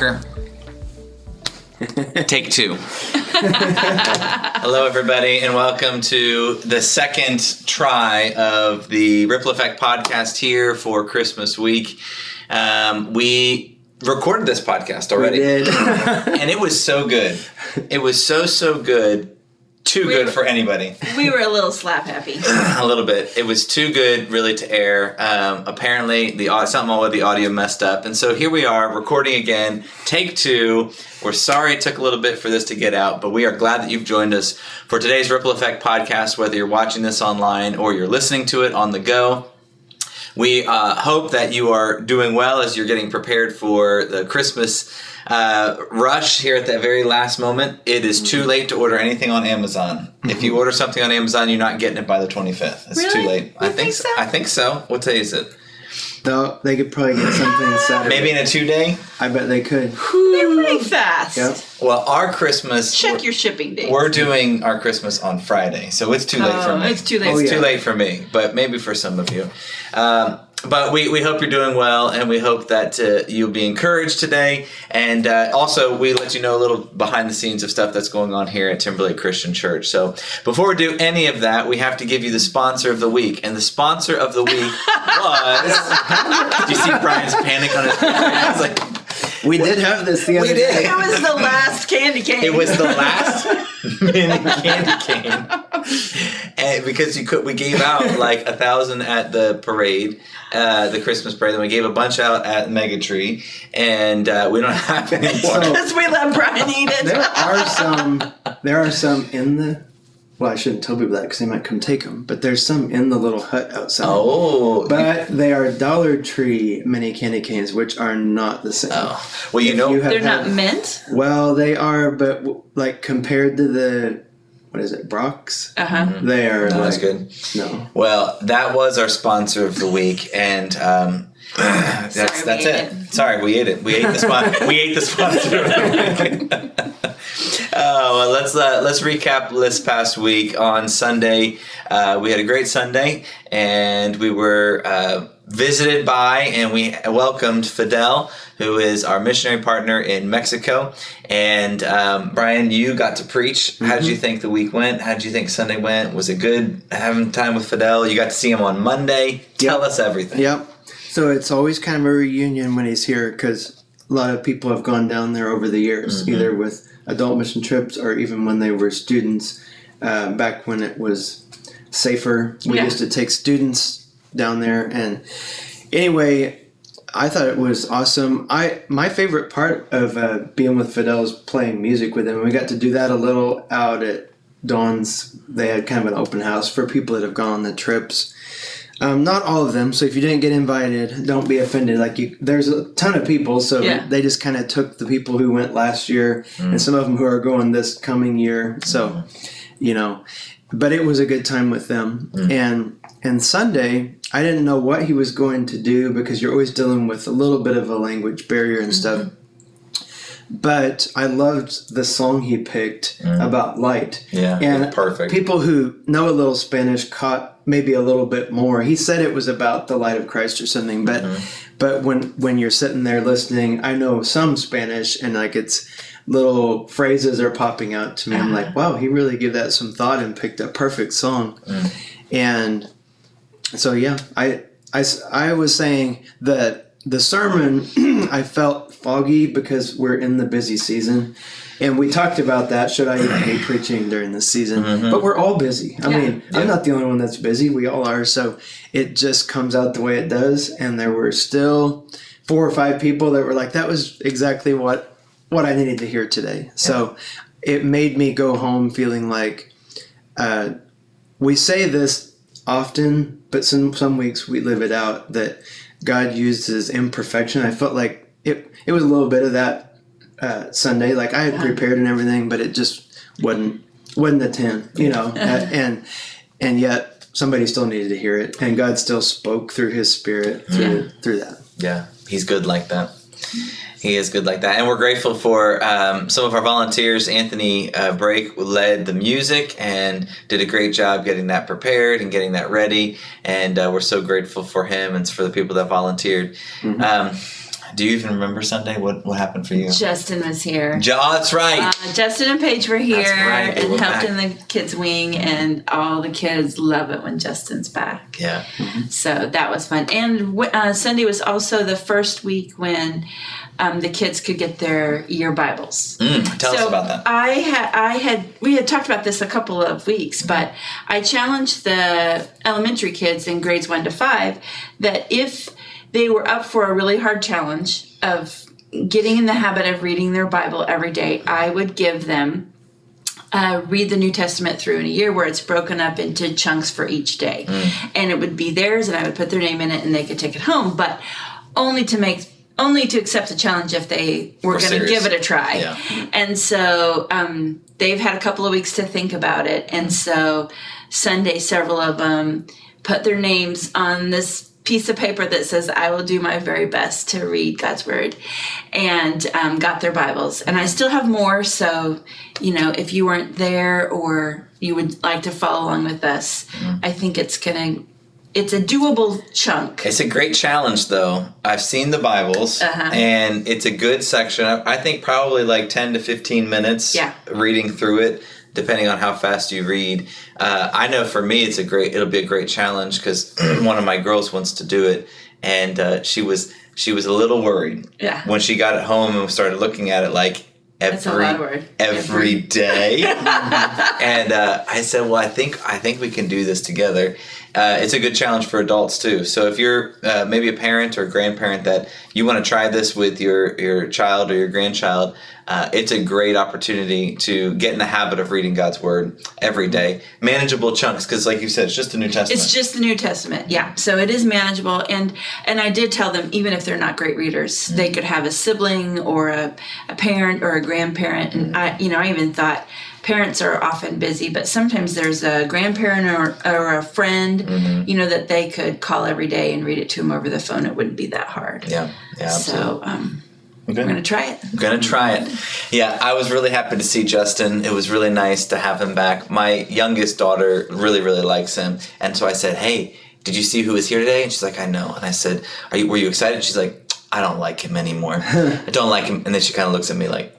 Marker. Take two. Hello, everybody, and welcome to the second try of the Ripple Effect podcast here for Christmas week. Um, we recorded this podcast already, did. and it was so good. It was so so good, too good for anybody. We were a little slap happy. a little bit. It was too good, really, to air. Um, apparently, the something with the audio messed up, and so here we are recording again. Take two. We're sorry it took a little bit for this to get out, but we are glad that you've joined us for today's Ripple Effect podcast. Whether you're watching this online or you're listening to it on the go, we uh, hope that you are doing well as you're getting prepared for the Christmas uh, rush here at that very last moment. It is too late to order anything on Amazon. If you order something on Amazon, you're not getting it by the 25th. It's too Really? late. I think think so. so? I think so. What day is it? No, they could probably get something Saturday. Maybe in a two day. I bet they could. They're pretty fast. Yep. Well, our Christmas. Check your shipping date. We're doing our Christmas on Friday, so it's too late for Oh, me. it's too late. Oh, It's yeah. too late for me, but maybe for some of you. Um, but we, we hope you're doing well, and we hope that uh, you'll be encouraged today. And uh, also, we let you know a little behind the scenes of stuff that's going on here at Timberlake Christian Church. So before we do any of that, we have to give you the sponsor of the week. And the sponsor of the week was. Did you see Brian's panic on his face? Like, We did have this the other did. day. It was the last candy cane. It was the last mini candy cane, and because you could, we gave out like a thousand at the parade, uh, the Christmas parade. and we gave a bunch out at Mega Tree, and uh, we don't have any more. So- Because we let Brian eat it. There are some. There are some in the. Well, I shouldn't tell people that because they might come take them. But there's some in the little hut outside. oh, But they are Dollar Tree mini candy canes, which are not the same. oh. well, you If know, you have They're not mint. Well, they are, but like compared to the what is it, Brach's? Uh huh. They are that was like good. no. Well, that was our sponsor of the week, and um, that's Sorry, that's it. it. Sorry, we ate it. We ate the spon- We ate the sponsor. Of the week. Oh, well, let's uh, let's recap this past week. On Sunday, uh, we had a great Sunday, and we were uh, visited by and we welcomed Fidel, who is our missionary partner in Mexico. And um, Brian, you got to preach. How did you think the week went? How did you think Sunday went? Was it good having time with Fidel? You got to see him on Monday. Tell us everything. Yep. So it's always kind of a reunion when he's here because a lot of people have gone down there over the years, Mm-hmm. either with adult mission trips or even when they were students. Uh, back when it was safer, we Yeah. used to take students down there. And anyway, I thought it was awesome. I my favorite part of uh, being with Fidel is playing music with him. We got to do that a little out at Dawn's. They had kind of an open house for people that have gone on the trips. Um, not all of them. So if you didn't get invited, don't be offended. Like you, there's a ton of people, so Yeah. they just kind of took the people who went last year and some of them who are going this coming year. So, you know, but it was a good time with them. And and Sunday, I didn't know what he was going to do because you're always dealing with a little bit of a language barrier and mm-hmm. stuff. But I loved the song he picked mm-hmm. about light. Yeah, And perfect. People who know a little Spanish caught maybe a little bit more. He said it was about the light of Christ or something, but mm-hmm. but when when you're sitting there listening, I know some Spanish and like it's little phrases are popping out to me. I'm uh-huh. like, wow, he really gave that some thought and picked a perfect song. Mm. And so yeah, I, I, I was saying that the sermon I felt foggy because we're in the busy season. And we talked about that. Should I even be preaching during this season? But we're all busy. I Yeah. mean, I'm not the only one that's busy. We all are. So it just comes out the way it does. And there were still four or five people that were like, that was exactly what what I needed to hear today. So it made me go home feeling like uh, we say this often, but some some weeks we live it out that God uses imperfection. I felt like it it was a little bit of that uh, Sunday. Like I had prepared and everything, but it just wasn't wasn't the ten, you know. And and yet somebody still needed to hear it, and God still spoke through His Spirit through through that. Yeah, he's good like that. He is good like that, and we're grateful for um, some of our volunteers. Anthony uh, Brake led the music and did a great job getting that prepared and getting that ready, and uh, we're so grateful for him and for the people that volunteered. Um, Do you even remember Sunday? What what happened for you? Justin was here. Oh, that's right. Uh, Justin and Paige were here right, and helped back. in the kids' wing, and all the kids love it when Justin's back. yeah. So that was fun. And uh, Sunday was also the first week when um, the kids could get their year Bibles. Mm, tell us about that. I had, I had, we had talked about this a couple of weeks, but I challenged the elementary kids in grades one to five that if they were up for a really hard challenge of getting in the habit of reading their Bible every day, I would give them uh, read the New Testament through in a year where it's broken up into chunks for each day. And it would be theirs, and I would put their name in it, and they could take it home, but only to make. Only to accept the challenge if they were going to give it a try. Yeah. And so um, they've had a couple of weeks to think about it. And so Sunday, several of them put their names on this piece of paper that says, I will do my very best to read God's word, and um, got their Bibles. And I still have more. So, you know, if you weren't there or you would like to follow along with us, I think it's going to. It's a doable chunk. It's a great challenge, though. I've seen the Bibles, Uh-huh. and it's a good section. I I think probably like 10 to 15 minutes Yeah. reading through it, depending on how fast you read. Uh, I know for me, it's a great. It'll be a great challenge because one of my girls wants to do it, and uh, she was she was a little worried Yeah. when she got it home and started looking at it like every every day. and uh, I said, "Well, I think I think we can do this together." Uh, it's a good challenge for adults too. So if you're uh, maybe a parent or grandparent that you want to try this with your your child or your grandchild, uh, it's a great opportunity to get in the habit of reading God's word every day. Manageable chunks, because like you said, it's just the New Testament. It's just the New Testament, yeah. So it is manageable, and and I did tell them even if they're not great readers, they could have a sibling or a, a parent or a grandparent, and I you know I even thought parents are often busy, but sometimes there's a grandparent or, or a friend, you know, that they could call every day and read it to them over the phone. It wouldn't be that hard. yeah, yeah. So um, Okay. we're gonna try it. I'm gonna try it. Yeah, I was really happy to see Justin. It was really nice to have him back. My youngest daughter really, really likes him, and so I said, "Hey, did you see who was here today?" And she's like, "I know." And I said, "Are you? Were you excited?" She's like, "I don't like him anymore. I don't like him." And then she kind of looks at me like,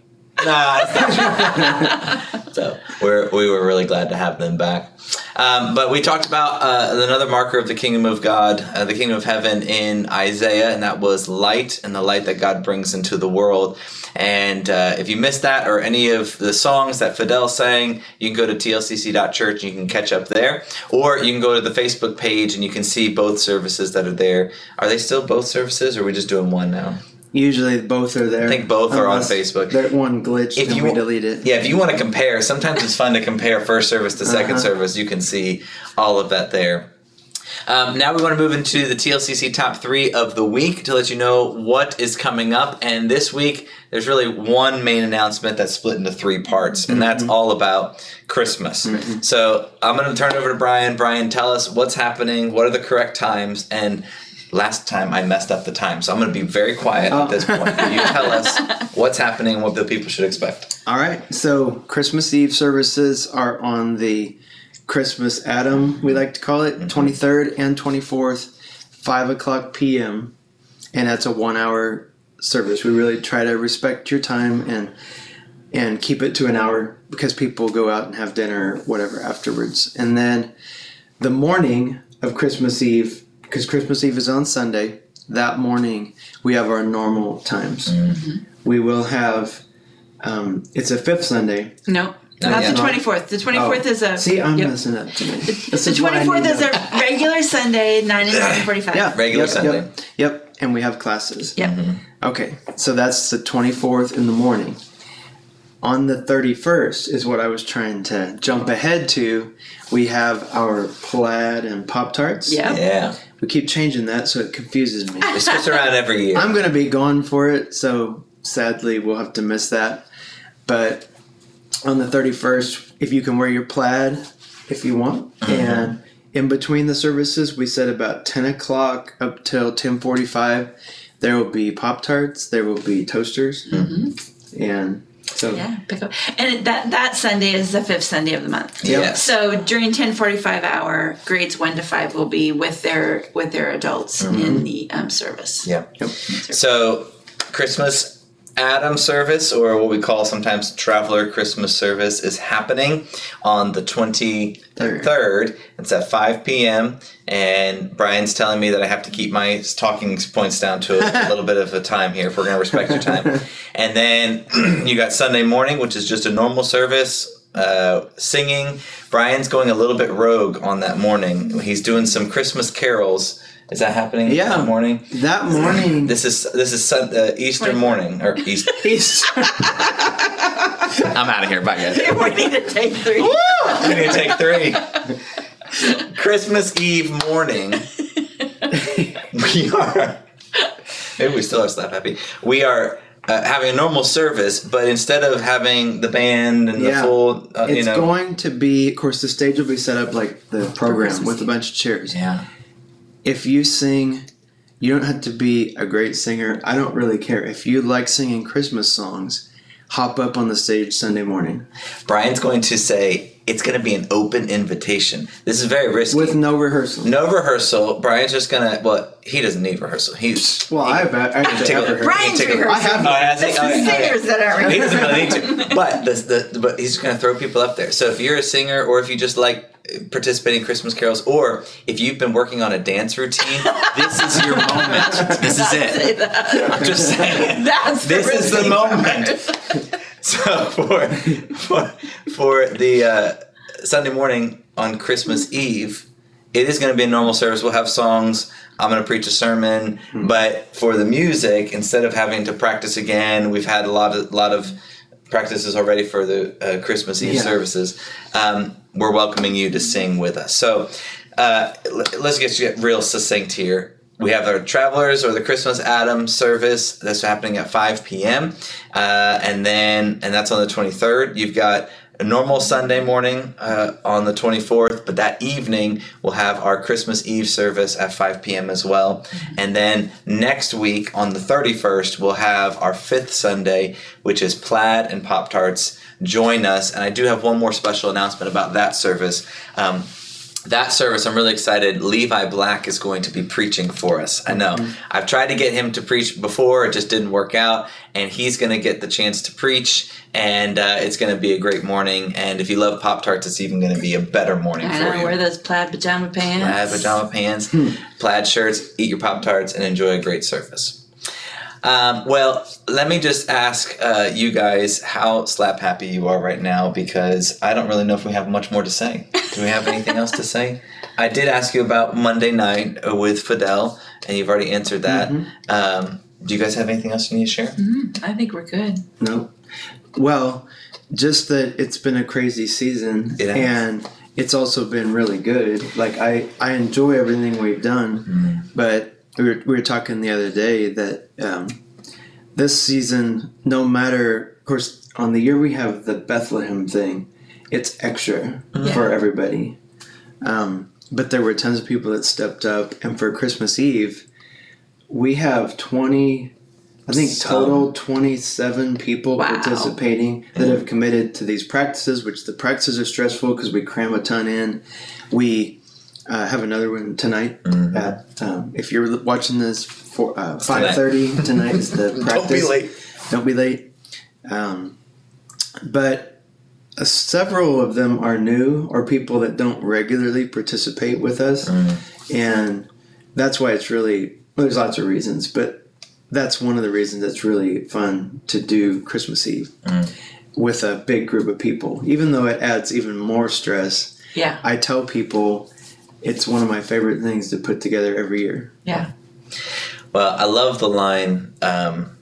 "Nah." It's not true." so we're we were really glad to have them back. Um, but we talked about uh, another marker of the kingdom of God, uh, the kingdom of heaven in Isaiah, and that was light and the light that God brings into the world. And uh, if you missed that or any of the songs that Fidel sang, you can go to tlcc.church and you can catch up there. Or you can go to the Facebook page and you can see both services that are there. Are they still both services or are we just doing one now? Usually both are there. I think both are on Facebook. That one glitch, If you we delete it. Yeah, if you want to compare, sometimes it's fun to compare first service to 2nd Uh-huh. service. You can see all of that there. Um, now we want to move into the TLCC top three of the week to let you know what is coming up. And this week, there's really one main announcement that's split into three parts, and that's all about Christmas. So I'm going to turn it over to Brian. Brian, tell us what's happening, what are the correct times, and last time I messed up the time. So I'm going to be very quiet at this oh. point. You tell us what's happening and what the people should expect. All right. So Christmas Eve services are on the Christmas Adam, we like to call it, mm-hmm. 23rd and 24th, 5 o'clock p.m. And that's a one hour service. We really try to respect your time and and keep it to an hour because people go out and have dinner or whatever afterwards. And then the morning of Christmas Eve, because Christmas Eve is on Sunday, that morning we have our normal times. We will have, um, it's a fifth Sunday. No, Not not yet. the twenty fourth. The twenty fourth is a Oh. See, I'm yep. messing up today. The is why I twenty fourth is a regular Sunday, nine and seven forty five. yeah, Regular yep, Sunday. Yep, yep, and we have classes. Yep. Okay, so that's the 24th in the morning. On the 31st is what I was trying to jump ahead to. We have our plaid and Pop Tarts. Yeah. Yeah. We keep changing that so it confuses me. It switches around every year. I'm going to be gone for it, so sadly we'll have to miss that. But on the 31st, if you can wear your plaid if you want. Mm-hmm. And in between the services, we said about 10 o'clock up till 1045, there will be Pop Tarts, there will be toasters. Mm-hmm. And so, Yeah, pick up. And that that Sunday is the fifth Sunday of the month. Yes. So during ten forty five hour, grades one to five will be with their with their adults in the um, service. Yeah. So Christmas Adam service, or what we call sometimes Traveler Christmas service, is happening on the 23rd. It's at 5 p.m. And Brian's telling me that I have to keep my talking points down to a, a little bit of a time here if we're going to respect your time. and then you got Sunday morning, which is just a normal service. Uh, singing. Brian's going a little bit rogue on that morning. He's doing some Christmas carols. Is that happening? Yeah. that morning. That morning, This is this is sun, uh, Easter morning or Easter. he's I'm out of here. Bye guys. we need to take three. We need to take three. Christmas Eve morning. We are. Maybe we still are slap happy. We are uh, having a normal service, but instead of having the band and the full, uh, it's you know, going to be. Of course, the stage will be set up like the program with a bunch of chairs. yeah, If you sing, you don't have to be a great singer. I don't really care. If you like singing Christmas songs, hop up on the stage Sunday morning Brian's going to say it's going to be an open invitation. This is very risky. with no rehearsal. no rehearsal. Brian's just gonna. Well, he doesn't need rehearsal. He's Well, he- I've, I have Take a to look. Brian's Take a look. I have. Oh, has he? It's the yeah, yeah. singers that aren't He doesn't really need to. But the, the but he's going to throw people up there. So if you're a singer, or if you just like participating in Christmas carols, or if you've been working on a dance routine, this is your moment. This is it. I'm just saying. That's This is the risky moment. So for for for the uh, Sunday morning on Christmas Eve, it is going to be a normal service. We'll have songs. I'm going to preach a sermon, but for the music, instead of having to practice again, we've had a lot of lot of practices already for the uh, Christmas Eve Yeah. services. Um, we're welcoming you to sing with us. So uh, let's get real succinct here. We have our travelers or the Christmas Adam service that's happening at 5 p.m. Uh, and then and that's on the 23rd. You've got a normal Sunday morning uh, on the 24th, but that evening we'll have our Christmas Eve service at 5 p.m. as well. And then next week on the 31st, we'll have our fifth Sunday, which is Plaid and Pop Tarts. Join us. And I do have one more special announcement about that service. Um, that service, I'm really excited. Levi Black is going to be preaching for us. I know. I've tried to get him to preach before, it just didn't work out. And he's going to get the chance to preach, and uh, it's going to be a great morning. And if you love Pop Tarts, it's even going to be a better morning I for know, you. wear those plaid pajama pants. plaid pajama pants, plaid shirts, eat your Pop Tarts, and enjoy a great service. Um, well, let me just ask uh, you guys how slap happy you are right now because I don't really know if we have much more to say. Do we have anything else to say? I did ask you about Monday night with Fidel, and you've already answered that. Um, do you guys have anything else you need to share? I think we're good. No. Well, just that it's been a crazy season It has. and it's also been really good. Like I, I enjoy everything we've done, but we were, we were talking the other day that um, this season, no matter, of course, on the year we have the Bethlehem thing, it's extra for everybody. Um, but there were tons of people that stepped up, and for Christmas Eve, we have twenty. I think total 27 people Wow. participating that have committed to these practices, which the practices are stressful because we cram a ton in. We uh, have another one tonight. At, um, if you're watching this for uh, 5.30 tonight is the practice. Don't be late. Don't be late. Um, but uh, several of them are new or people that don't regularly participate with us. And that's why it's really, well, there's lots of reasons, but that's one of the reasons it's really fun to do Christmas Eve with a big group of people. Even though it adds even more stress, Yeah. I tell people it's one of my favorite things to put together every year. Yeah. Well, I love the line. Um,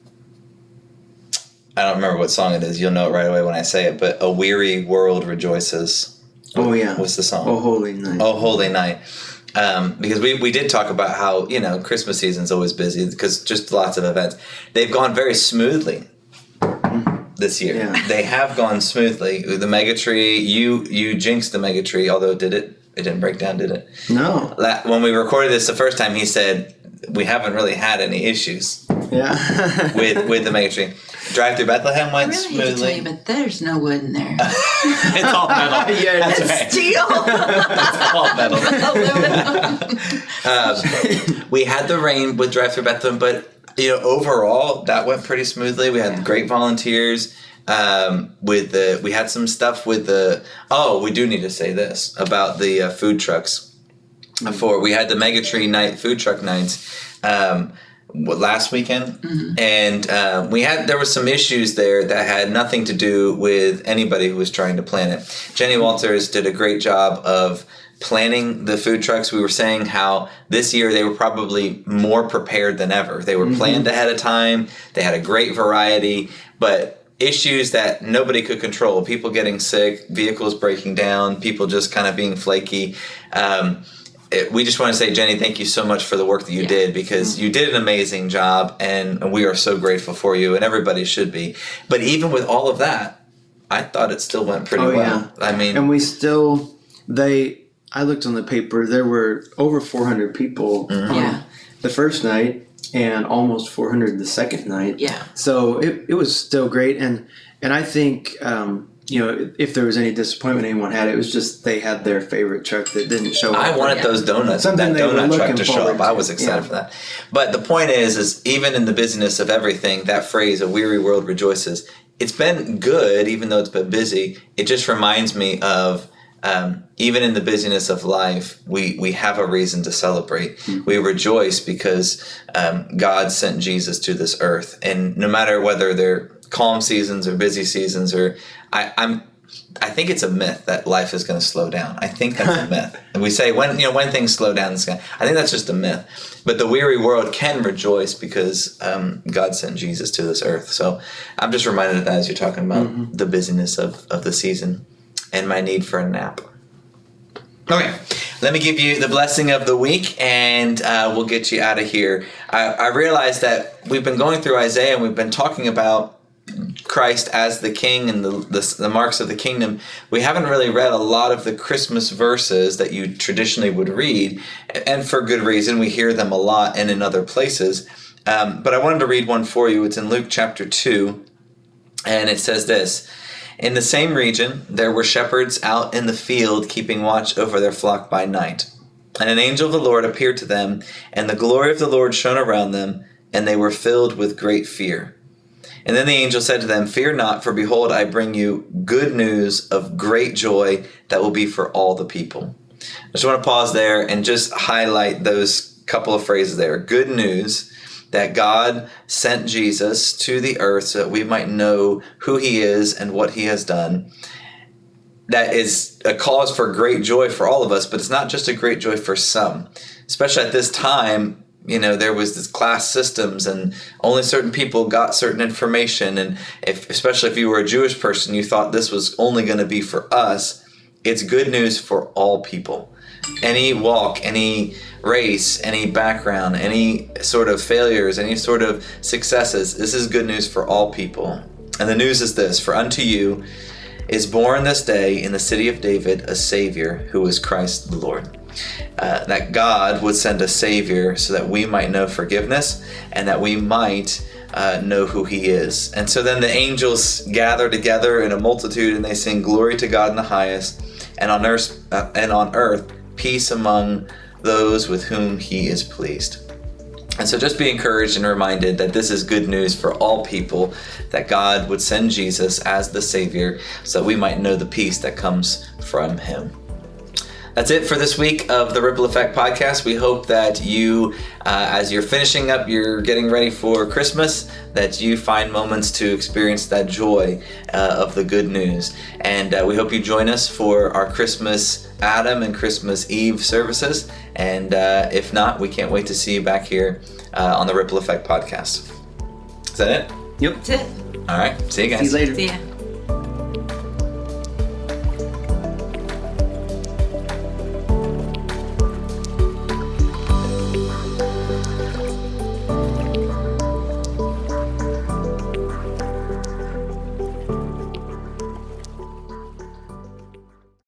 I don't remember what song it is. You'll know it right away when I say it. But a weary world rejoices. Oh, yeah. What's the song? Oh, holy night. Oh, Holy Night. Um, because we, we did talk about how, you know, Christmas season's always busy because just lots of events. They've gone very smoothly this year. Yeah. They have gone smoothly. The Mega Tree, you you jinxed the Mega Tree, although did it it didn't break down, did it? No. When we recorded this the first time, he said we haven't really had any issues Yeah. with with the Mega Tree. Drive through Bethlehem I went really hate to tell smoothly. you, but there's no wood in there. it's all metal. Yeah, That's it's right. Steel. It's all metal. Aluminum. Um, we had the rain with Drive Through Bethlehem, but you know, overall, that went pretty smoothly. We had Yeah. great volunteers. Um, with the, we had some stuff with the. Oh, we do need to say this about the uh, food trucks. Before we had the Mega Tree Night food truck nights. Um, what, last weekend, and um, we had there was some issues there that had nothing to do with anybody who was trying to plan it. Jenny Walters did a great job of planning the food trucks. We were saying how this year they were probably more prepared than ever. They were planned ahead of time. They had a great variety, but issues that nobody could control people getting sick vehicles breaking down people just kind of being flaky um, it, we just want to say jenny thank you so much for the work that you Yeah. did because you did an amazing job and we are so grateful for you and everybody should be but even with all of that i thought it still went pretty Oh, well i mean and we still they i looked on the paper there were over 400 people Mm-hmm. Yeah. the first night and almost 400 the second night Yeah. so it, it was still great and and i think um, you know if there was any disappointment anyone had it was just they had their favorite truck that didn't show up I wanted Yeah. those donuts, Something that donut truck to show up. I was excited Yeah. for that. But the point is, is even in the busyness of everything, that phrase "a weary world rejoices." It's been good, even though it's been busy. It just reminds me of um, even in the busyness of life, we we have a reason to celebrate. We rejoice because um, God sent Jesus to this earth, and no matter whether they're calm seasons or busy seasons, or I, I'm I think it's a myth that life is going to slow down. I think that's a myth. And we say when you know when things slow down, it's going. I think that's just a myth. But the weary world can rejoice because um, God sent Jesus to this earth. So I'm just reminded of that as you're talking about the busyness of, of the season and my need for a nap. Okay, let me give you the blessing of the week, and uh, we'll get you out of here. I, I realize that we've been going through Isaiah, and we've been talking about Christ as the King and the, the the marks of the kingdom. We haven't really read a lot of the Christmas verses that you traditionally would read, and for good reason. We hear them a lot and in other places. Um, but I wanted to read one for you. It's in Luke chapter two, and it says this. In the same region, there were shepherds out in the field keeping watch over their flock by night. And an angel of the Lord appeared to them, and the glory of the Lord shone around them, and they were filled with great fear. And then the angel said to them, Fear not, for behold, I bring you good news of great joy that will be for all the people. I just want to pause there and just highlight those couple of phrases there. Good news that God sent Jesus to the earth so that we might know who he is and what he has done. That is a cause for great joy for all of us, but it's not just a great joy for some. Especially at this time, you know, there was this class systems and only certain people got certain information and if especially if you were a Jewish person, you thought this was only going to be for us. It's good news for all people. Any walk, any race, any background, any sort of failures, any sort of successes. This is good news for all people. And the news is this For unto you is born this day in the city of David a Savior who is Christ the Lord. Uh, that God would send a Savior so that we might know forgiveness and that we might uh, know who He is. And so then the angels gather together in a multitude and they sing glory to God in the highest, and on earth uh, and on earth peace among those with whom He is pleased. And so just be encouraged and reminded that this is good news for all people, that God would send Jesus as the Savior so that we might know the peace that comes from Him. That's it for this week of the Ripple Effect podcast. We hope that you, uh, as you're finishing up, you're getting ready for Christmas, that you find moments to experience that joy uh, of the good news. And uh, we hope you join us for our Christmas Adam and Christmas Eve services. And uh, if not, we can't wait to see you back here uh, on the Ripple Effect podcast. Is that it? Yep. That's it. All right. See you guys. See you later. See ya.